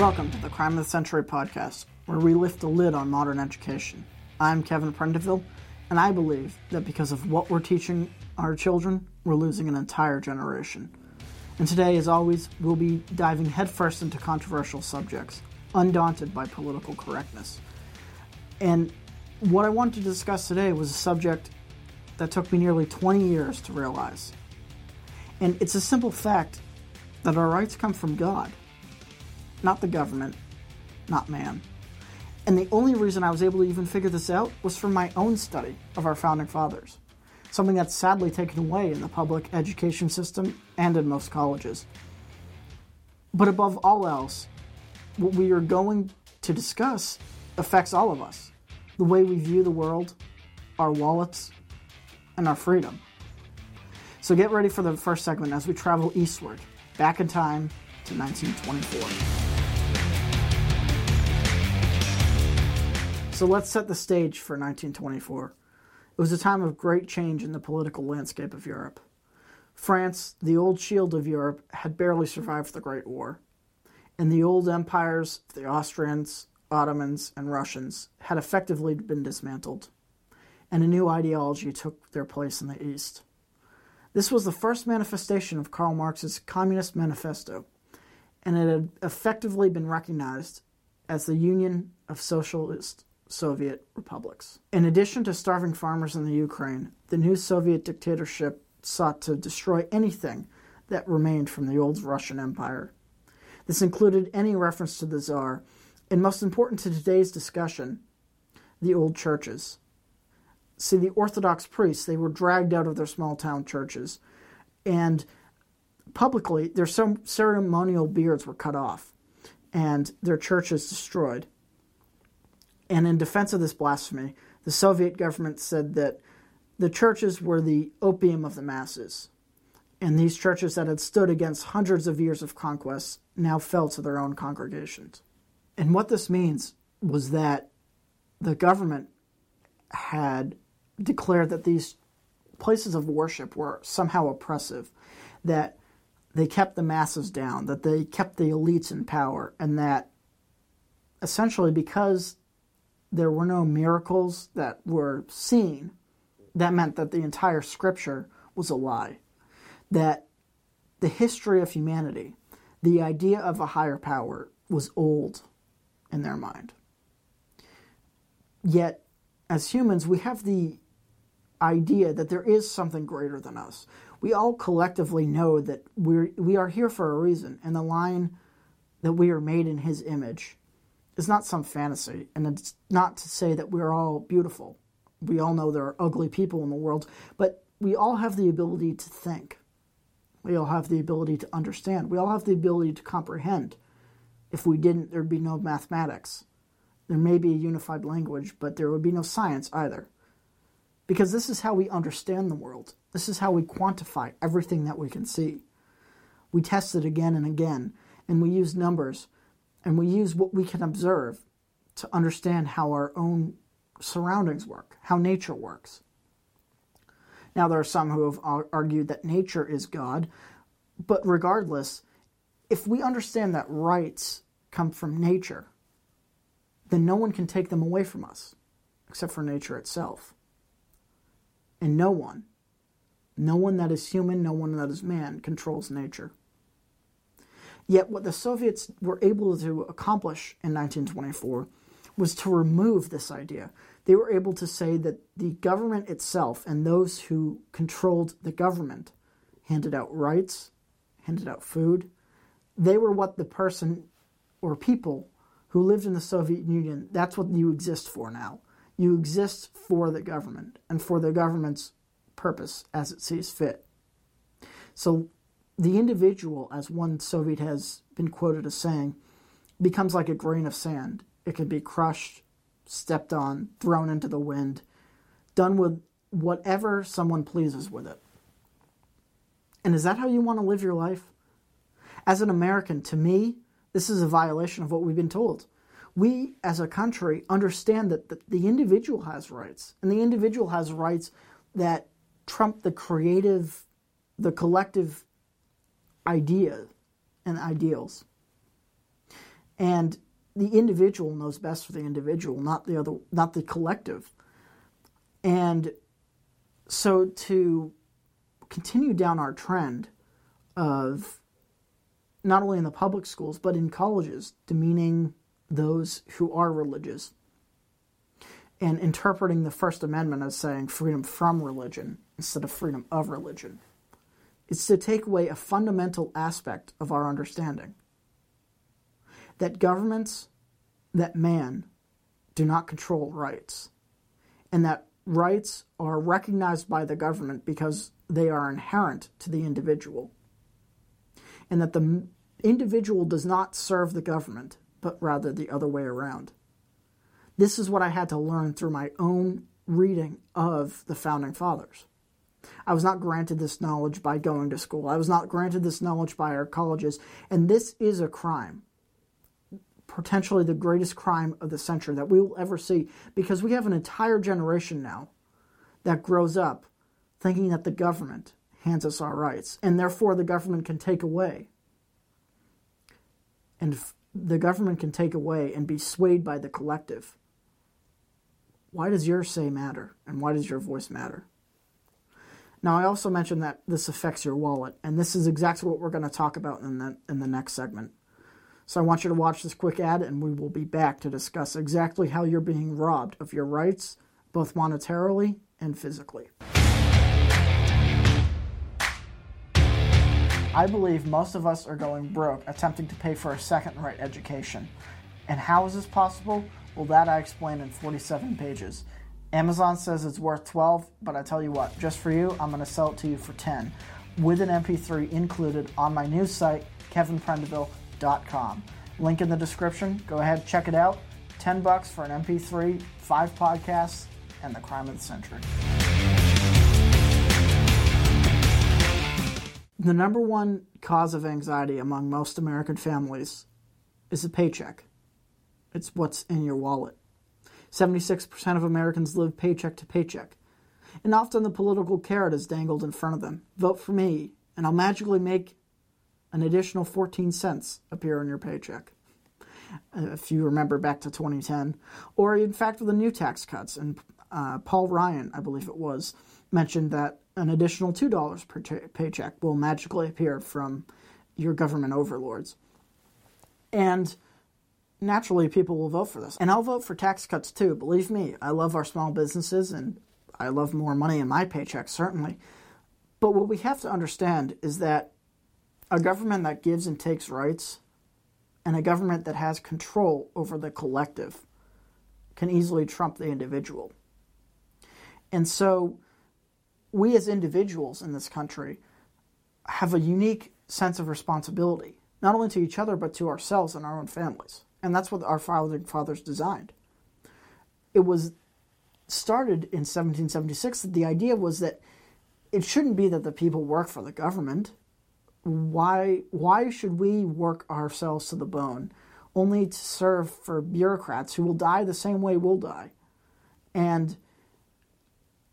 Welcome to the Crime of the Century podcast, where we lift the lid on modern education. I'm Kevin Prendiville, and I believe that because of what we're teaching our children, we're losing an entire generation. And today, as always, we'll be diving headfirst into controversial subjects, undaunted by political correctness. And what I wanted to discuss today was a subject that took me nearly 20 years to realize. And it's a simple fact that our rights come from God, not the government, not man. And the only reason I was able to even figure this out was from my own study of our founding fathers, something that's sadly taken away in the public education system and in most colleges. But above all else, what we are going to discuss affects all of us the way we view the world, our wallets, and our freedom. So get ready for the first segment as we travel eastward, back in time to 1924. So let's set the stage for 1924. It was a time of great change in the political landscape of Europe. France, the old shield of Europe, had barely survived the Great War, and the old empires, the Austrians, Ottomans, and Russians, had effectively been dismantled, and a new ideology took their place in the East. This was the first manifestation of Karl Marx's Communist Manifesto, and it had effectively been recognized as the Union of Socialist Soviet republics. In addition to starving farmers in the Ukraine, the new Soviet dictatorship sought to destroy anything that remained from the old Russian Empire. This included any reference to the Tsar, and most important to today's discussion, the old churches. See, the Orthodox priests, they were dragged out of their small town churches, and publicly, their ceremonial beards were cut off, and their churches destroyed. And in defense of this blasphemy, the Soviet government said that the churches were the opium of the masses. And these churches that had stood against hundreds of years of conquest now fell to their own congregations. And what this means was that the government had declared that these places of worship were somehow oppressive, that they kept the masses down, that they kept the elites in power, and that essentially because there were no miracles that were seen, that meant that the entire scripture was a lie. That the history of humanity, the idea of a higher power, was old in their mind. Yet, as humans, we have the idea that there is something greater than us. We all collectively know that we're, we are here for a reason, and the line that we are made in His image is not some fantasy, and it's not to say that we're all beautiful. We all know there are ugly people in the world, but we all have the ability to think. We all have the ability to understand. We all have the ability to comprehend. If we didn't, there'd be no mathematics. There may be a unified language, but there would be no science either. Because this is how we understand the world. This is how we quantify everything that we can see. We test it again and again, and we use numbers and we use what we can observe to understand how our own surroundings work, how nature works. Now, there are some who have argued that nature is God, but regardless, if we understand that rights come from nature, then no one can take them away from us, except for nature itself. And no one, no one that is human, no one that is man, controls nature. Yet, what the Soviets were able to accomplish in 1924 was to remove this idea. They were able to say that the government itself and those who controlled the government handed out rights, handed out food. They were what the person or people who lived in the Soviet Union, that's what you exist for now. You exist for the government and for the government's purpose as it sees fit. So the individual, as one Soviet has been quoted as saying, becomes like a grain of sand. It can be crushed, stepped on, thrown into the wind, done with whatever someone pleases with it. And is that how you want to live your life? As an American, to me, this is a violation of what we've been told. We, as a country, understand that the individual has rights, and the individual has rights that trump the creative, the collective idea and ideals. And the individual knows best for the individual, not the other, not the collective. And so to continue down our trend of not only in the public schools but in colleges demeaning those who are religious and interpreting the First Amendment as saying freedom from religion instead of freedom of religion. It's to take away a fundamental aspect of our understanding that governments, that man, do not control rights, and that rights are recognized by the government because they are inherent to the individual, and that the individual does not serve the government, but rather the other way around. This is what I had to learn through my own reading of the Founding Fathers. I was not granted this knowledge by going to school. I was not granted this knowledge by our colleges. And this is a crime, potentially the greatest crime of the century that we will ever see, because we have an entire generation now that grows up thinking that the government hands us our rights, and therefore the government can take away. And the government can take away and be swayed by the collective. Why does your say matter? And why does your voice matter? Now, I also mentioned that this affects your wallet, and this is exactly what we're going to talk about in the, in the next segment. So I want you to watch this quick ad, and we will be back to discuss exactly how you're being robbed of your rights, both monetarily and physically. I believe most of us are going broke attempting to pay for a second rate education. And how is this possible? Well, that I explain in 47 pages. Amazon says it's worth 12, but I tell you what, just for you, I'm going to sell it to you for 10 with an MP3 included on my new site, kevinprendiville.com. Link in the description. Go ahead, check it out. 10 bucks for an MP3, 5 podcasts, and the crime of the century. The number one cause of anxiety among most American families is a paycheck. It's what's in your wallet. 76% of Americans live paycheck to paycheck. And often the political carrot is dangled in front of them. Vote for me, and I'll magically make an additional 14 cents appear on your paycheck. Uh, if you remember back to 2010, or in fact with the new tax cuts, and uh, Paul Ryan, I believe it was, mentioned that an additional $2 per t- paycheck will magically appear from your government overlords. And naturally people will vote for this. And I'll vote for tax cuts too. Believe me, I love our small businesses and I love more money in my paycheck, certainly. But what we have to understand is that a government that gives and takes rights and a government that has control over the collective can easily trump the individual. And so, we as individuals in this country have a unique sense of responsibility, not only to each other, but to ourselves and our own families. And that's what our founding fathers designed. It was started in 1776 that the idea was that it shouldn't be that the people work for the government. Why, why should we work ourselves to the bone only to serve for bureaucrats who will die the same way we'll die? And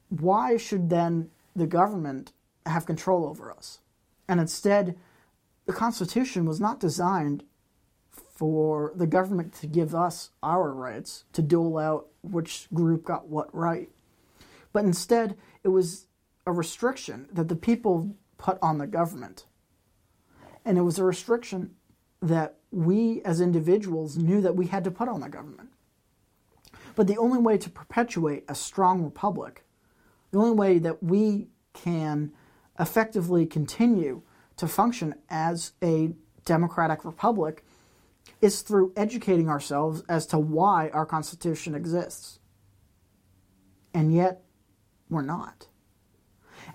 why should then the government have control over us? And instead, the Constitution was not designed for the government to give us our rights, to dole out which group got what right. But instead, it was a restriction that the people put on the government. And it was a restriction that we as individuals knew that we had to put on the government. But the only way to perpetuate a strong republic, the only way that we can effectively continue to function as a democratic republic is through educating ourselves as to why our Constitution exists. And yet, we're not.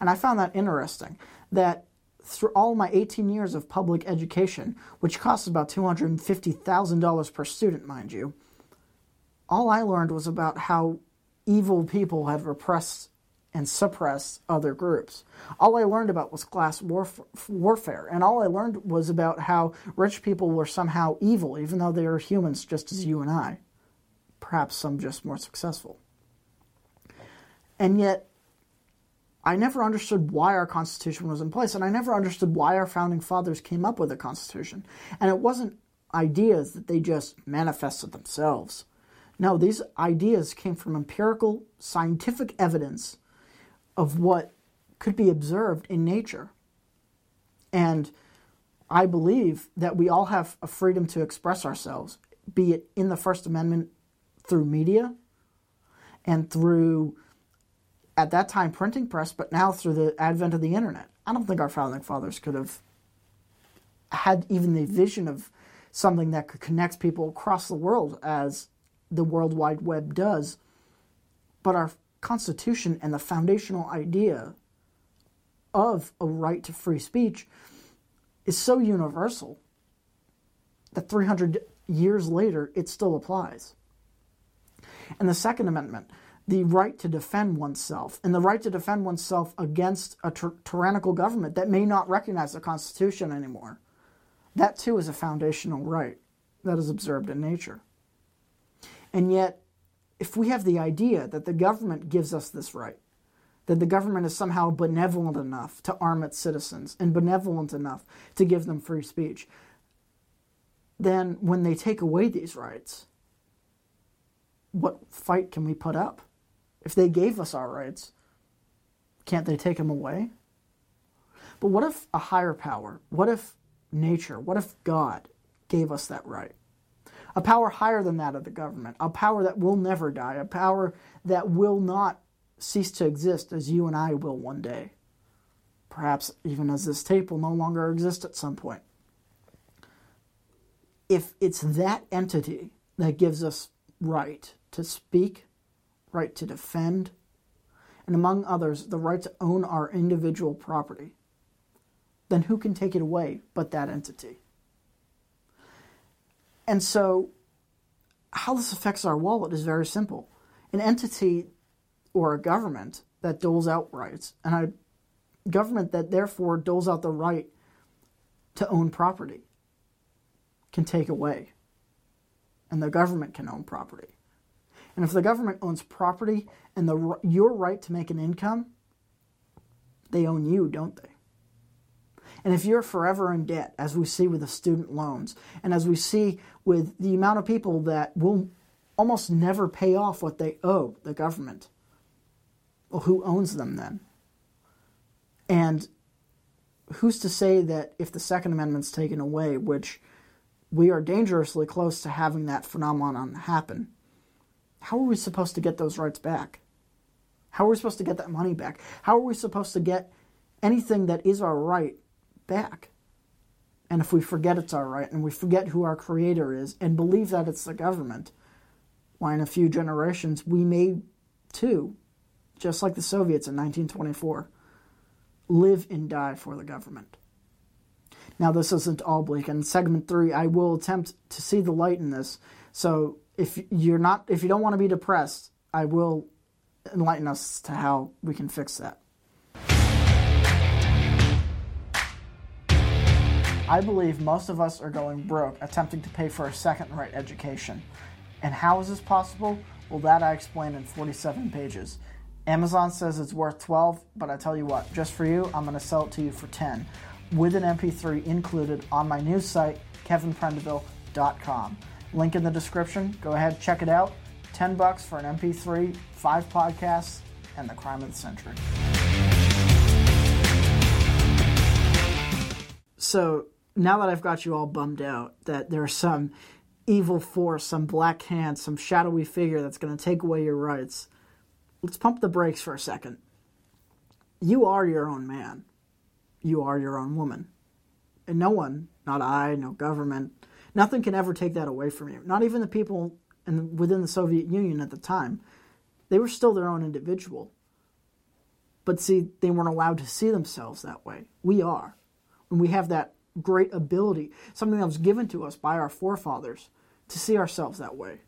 And I found that interesting that through all my 18 years of public education, which costs about $250,000 per student, mind you, all I learned was about how evil people have repressed and suppress other groups. All I learned about was class warf- warfare, and all I learned was about how rich people were somehow evil, even though they are humans just as you and I. Perhaps some just more successful. And yet, I never understood why our Constitution was in place, and I never understood why our founding fathers came up with a Constitution. And it wasn't ideas that they just manifested themselves. No, these ideas came from empirical, scientific evidence of what could be observed in nature. And I believe that we all have a freedom to express ourselves, be it in the First Amendment through media and through, at that time, printing press, but now through the advent of the internet. I don't think our founding fathers could have had even the vision of something that could connect people across the world as the World Wide Web does. But our Constitution and the foundational idea of a right to free speech is so universal that 300 years later it still applies. And the Second Amendment, the right to defend oneself, and the right to defend oneself against a tyrannical government that may not recognize the Constitution anymore. That too is a foundational right that is observed in nature. And yet, if we have the idea that the government gives us this right, that the government is somehow benevolent enough to arm its citizens and benevolent enough to give them free speech, then when they take away these rights, what fight can we put up? If they gave us our rights, can't they take them away? But what if a higher power, what if nature, what if God gave us that right? A power higher than that of the government, a power that will never die, a power that will not cease to exist as you and I will one day. Perhaps even as this tape will no longer exist at some point. If it's that entity that gives us right to speak, right to defend, and among others, the right to own our individual property, then who can take it away but that entity? And so, how this affects our wallet is very simple. An entity or a government that doles out rights, and a government that therefore doles out the right to own property, can take away. And the government can own property. And if the government owns property and the, your right to make an income, they own you, don't they? And if you're forever in debt, as we see with the student loans, and as we see with the amount of people that will almost never pay off what they owe the government, well, who owns them then? And who's to say that if the Second Amendment's taken away, which we are dangerously close to having that phenomenon happen, how are we supposed to get those rights back? How are we supposed to get that money back? How are we supposed to get anything that is our right back? And if we forget it's our right and we forget who our creator is and believe that it's the government, why in a few generations we may too, just like the Soviets in 1924, live and die for the government. Now, this isn't all bleak. In segment three, I will attempt to see the light in this. So if you're not if you don't want to be depressed, I will enlighten us to how we can fix that. I believe most of us are going broke attempting to pay for a second rate education. And how is this possible? Well, that I explain in 47 pages. Amazon says it's worth 12, but I tell you what, just for you, I'm going to sell it to you for 10 with an MP3 included on my news site, kevinprendiville.com. Link in the description. Go ahead, check it out. 10 bucks for an MP3, 5 podcasts, and the crime of the century. So, now that I've got you all bummed out that there's some evil force, some black hand, some shadowy figure that's going to take away your rights, let's pump the brakes for a second. You are your own man. You are your own woman. And no one, not I, no government, Nothing can ever take that away from you. Not even the people in, within the Soviet Union at the time. They were still their own individual. But see, they weren't allowed to see themselves that way. We are. And we have that great ability, something that was given to us by our forefathers, to see ourselves that way.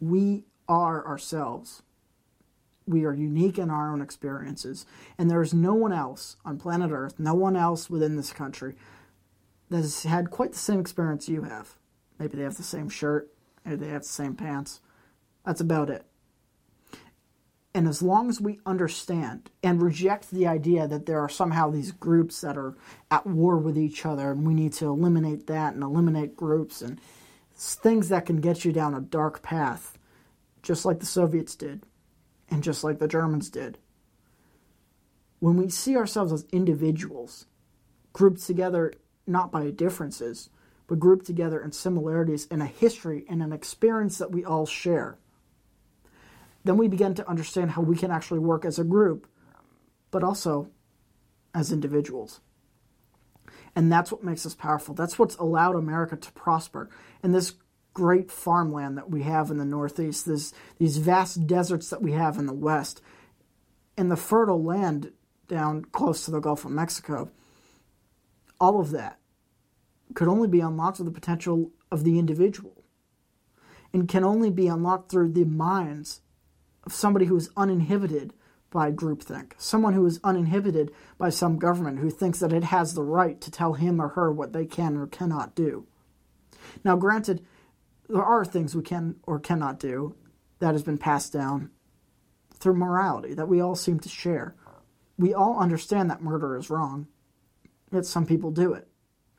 We are ourselves. We are unique in our own experiences. And there is no one else on planet Earth, no one else within this country that has had quite the same experience you have. Maybe they have the same shirt, maybe they have the same pants. That's about it. And as long as we understand and reject the idea that there are somehow these groups that are at war with each other and we need to eliminate that and eliminate groups and things that can get you down a dark path, just like the Soviets did and just like the Germans did. When we see ourselves as individuals, grouped together not by differences, but grouped together in similarities in a history and an experience that we all share, then we begin to understand how we can actually work as a group, but also as individuals. And that's what makes us powerful. That's what's allowed America to prosper. And this great farmland that we have in the Northeast, this, these vast deserts that we have in the West, and the fertile land down close to the Gulf of Mexico, all of that could only be unlocked with the potential of the individual and can only be unlocked through the minds somebody who is uninhibited by groupthink, someone who is uninhibited by some government who thinks that it has the right to tell him or her what they can or cannot do. Now, granted, there are things we can or cannot do that has been passed down through morality that we all seem to share. We all understand that murder is wrong, yet some people do it.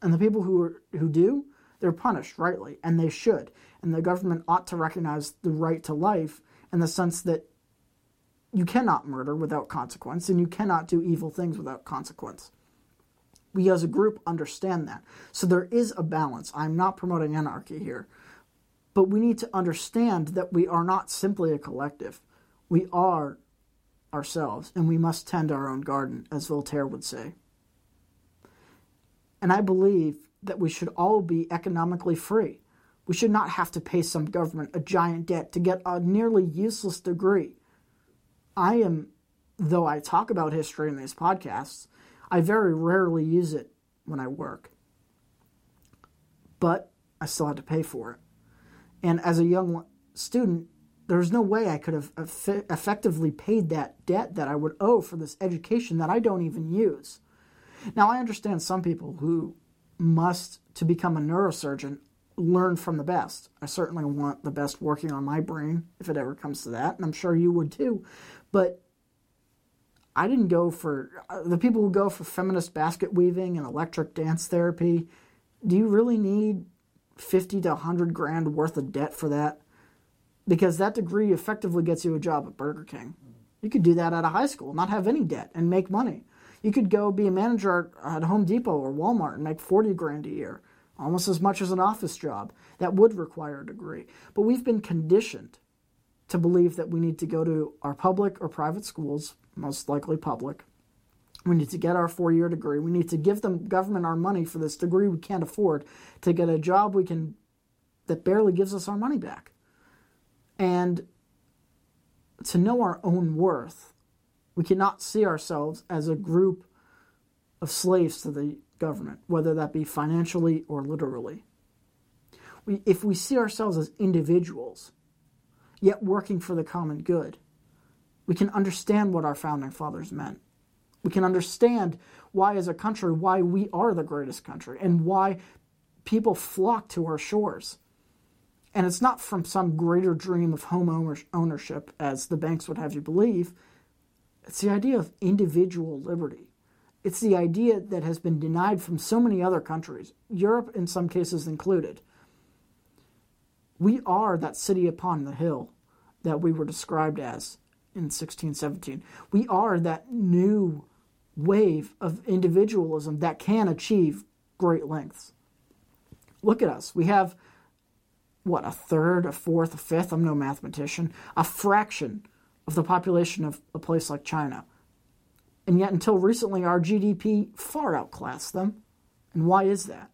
And the people who, are, who do, they're punished rightly, and they should. And the government ought to recognize the right to life in the sense that you cannot murder without consequence, and you cannot do evil things without consequence. We as a group understand that. So there is a balance. I'm not promoting anarchy here. But we need to understand that we are not simply a collective. We are ourselves, and we must tend our own garden, as Voltaire would say. And I believe that we should all be economically free. We should not have to pay some government a giant debt to get a nearly useless degree. I am, though I talk about history in these podcasts, I very rarely use it when I work. But I still had to pay for it. And as a young student, there was no way I could have effectively paid that debt that I would owe for this education that I don't even use. Now, I understand some people who must, to become a neurosurgeon, learn from the best. I certainly want the best working on my brain if it ever comes to that, and I'm sure you would too. But I didn't go for uh, the people who go for feminist basket weaving and electric dance therapy. Do you really need 50 to 100 grand worth of debt for that? Because that degree effectively gets you a job at Burger King. You could do that out of high school, not have any debt, and make money. You could go be a manager at Home Depot or Walmart and make 40 grand a year, almost as much as an office job. That would require a degree. But we've been conditioned to believe that we need to go to our public or private schools, most likely public. We need to get our four year degree. We need to give the government our money for this degree we can't afford to get a job we can that barely gives us our money back. And to know our own worth we cannot see ourselves as a group of slaves to the government, whether that be financially or literally. We, if we see ourselves as individuals, yet working for the common good, we can understand what our founding fathers meant. We can understand why, as a country, why we are the greatest country and why people flock to our shores. And it's not from some greater dream of home ownership, as the banks would have you believe. It's the idea of individual liberty. It's the idea that has been denied from so many other countries, Europe in some cases included. We are that city upon the hill that we were described as in 1617. We are that new wave of individualism that can achieve great lengths. Look at us. We have, what, a third, a fourth, a fifth, I'm no mathematician, a fraction of the population of a place like China. And yet, until recently, our GDP far outclassed them. And why is that?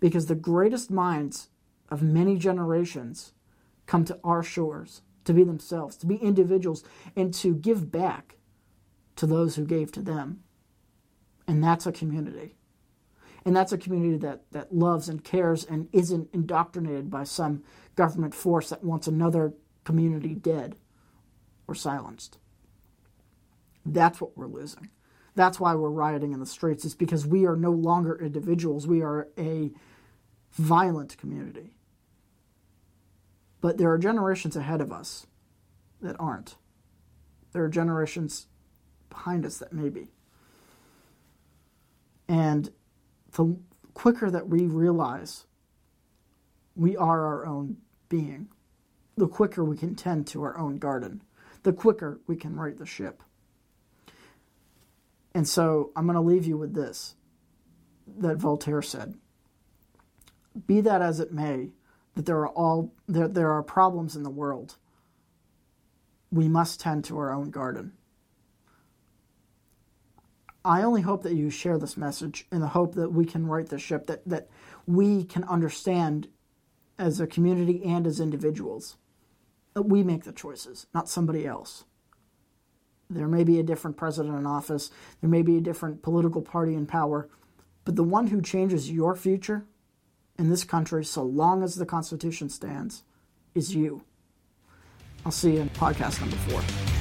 Because the greatest minds of many generations come to our shores to be themselves, to be individuals, and to give back to those who gave to them. And that's a community. And that's a community that, that loves and cares and isn't indoctrinated by some government force that wants another community dead or silenced. That's what we're losing. That's why we're rioting in the streets, is because we are no longer individuals. We are a violent community. But there are generations ahead of us that aren't. There are generations behind us that may be. And the quicker that we realize we are our own being, the quicker we can tend to our own garden, the quicker we can right the ship. And so I'm going to leave you with this that Voltaire said Be that as it may, that there are all there, there are problems in the world. We must tend to our own garden. I only hope that you share this message in the hope that we can right the ship, that, that we can understand as a community and as individuals that we make the choices, not somebody else. There may be a different president in office, there may be a different political party in power, but the one who changes your future in this country, so long as the Constitution stands, is you. I'll see you in podcast number four.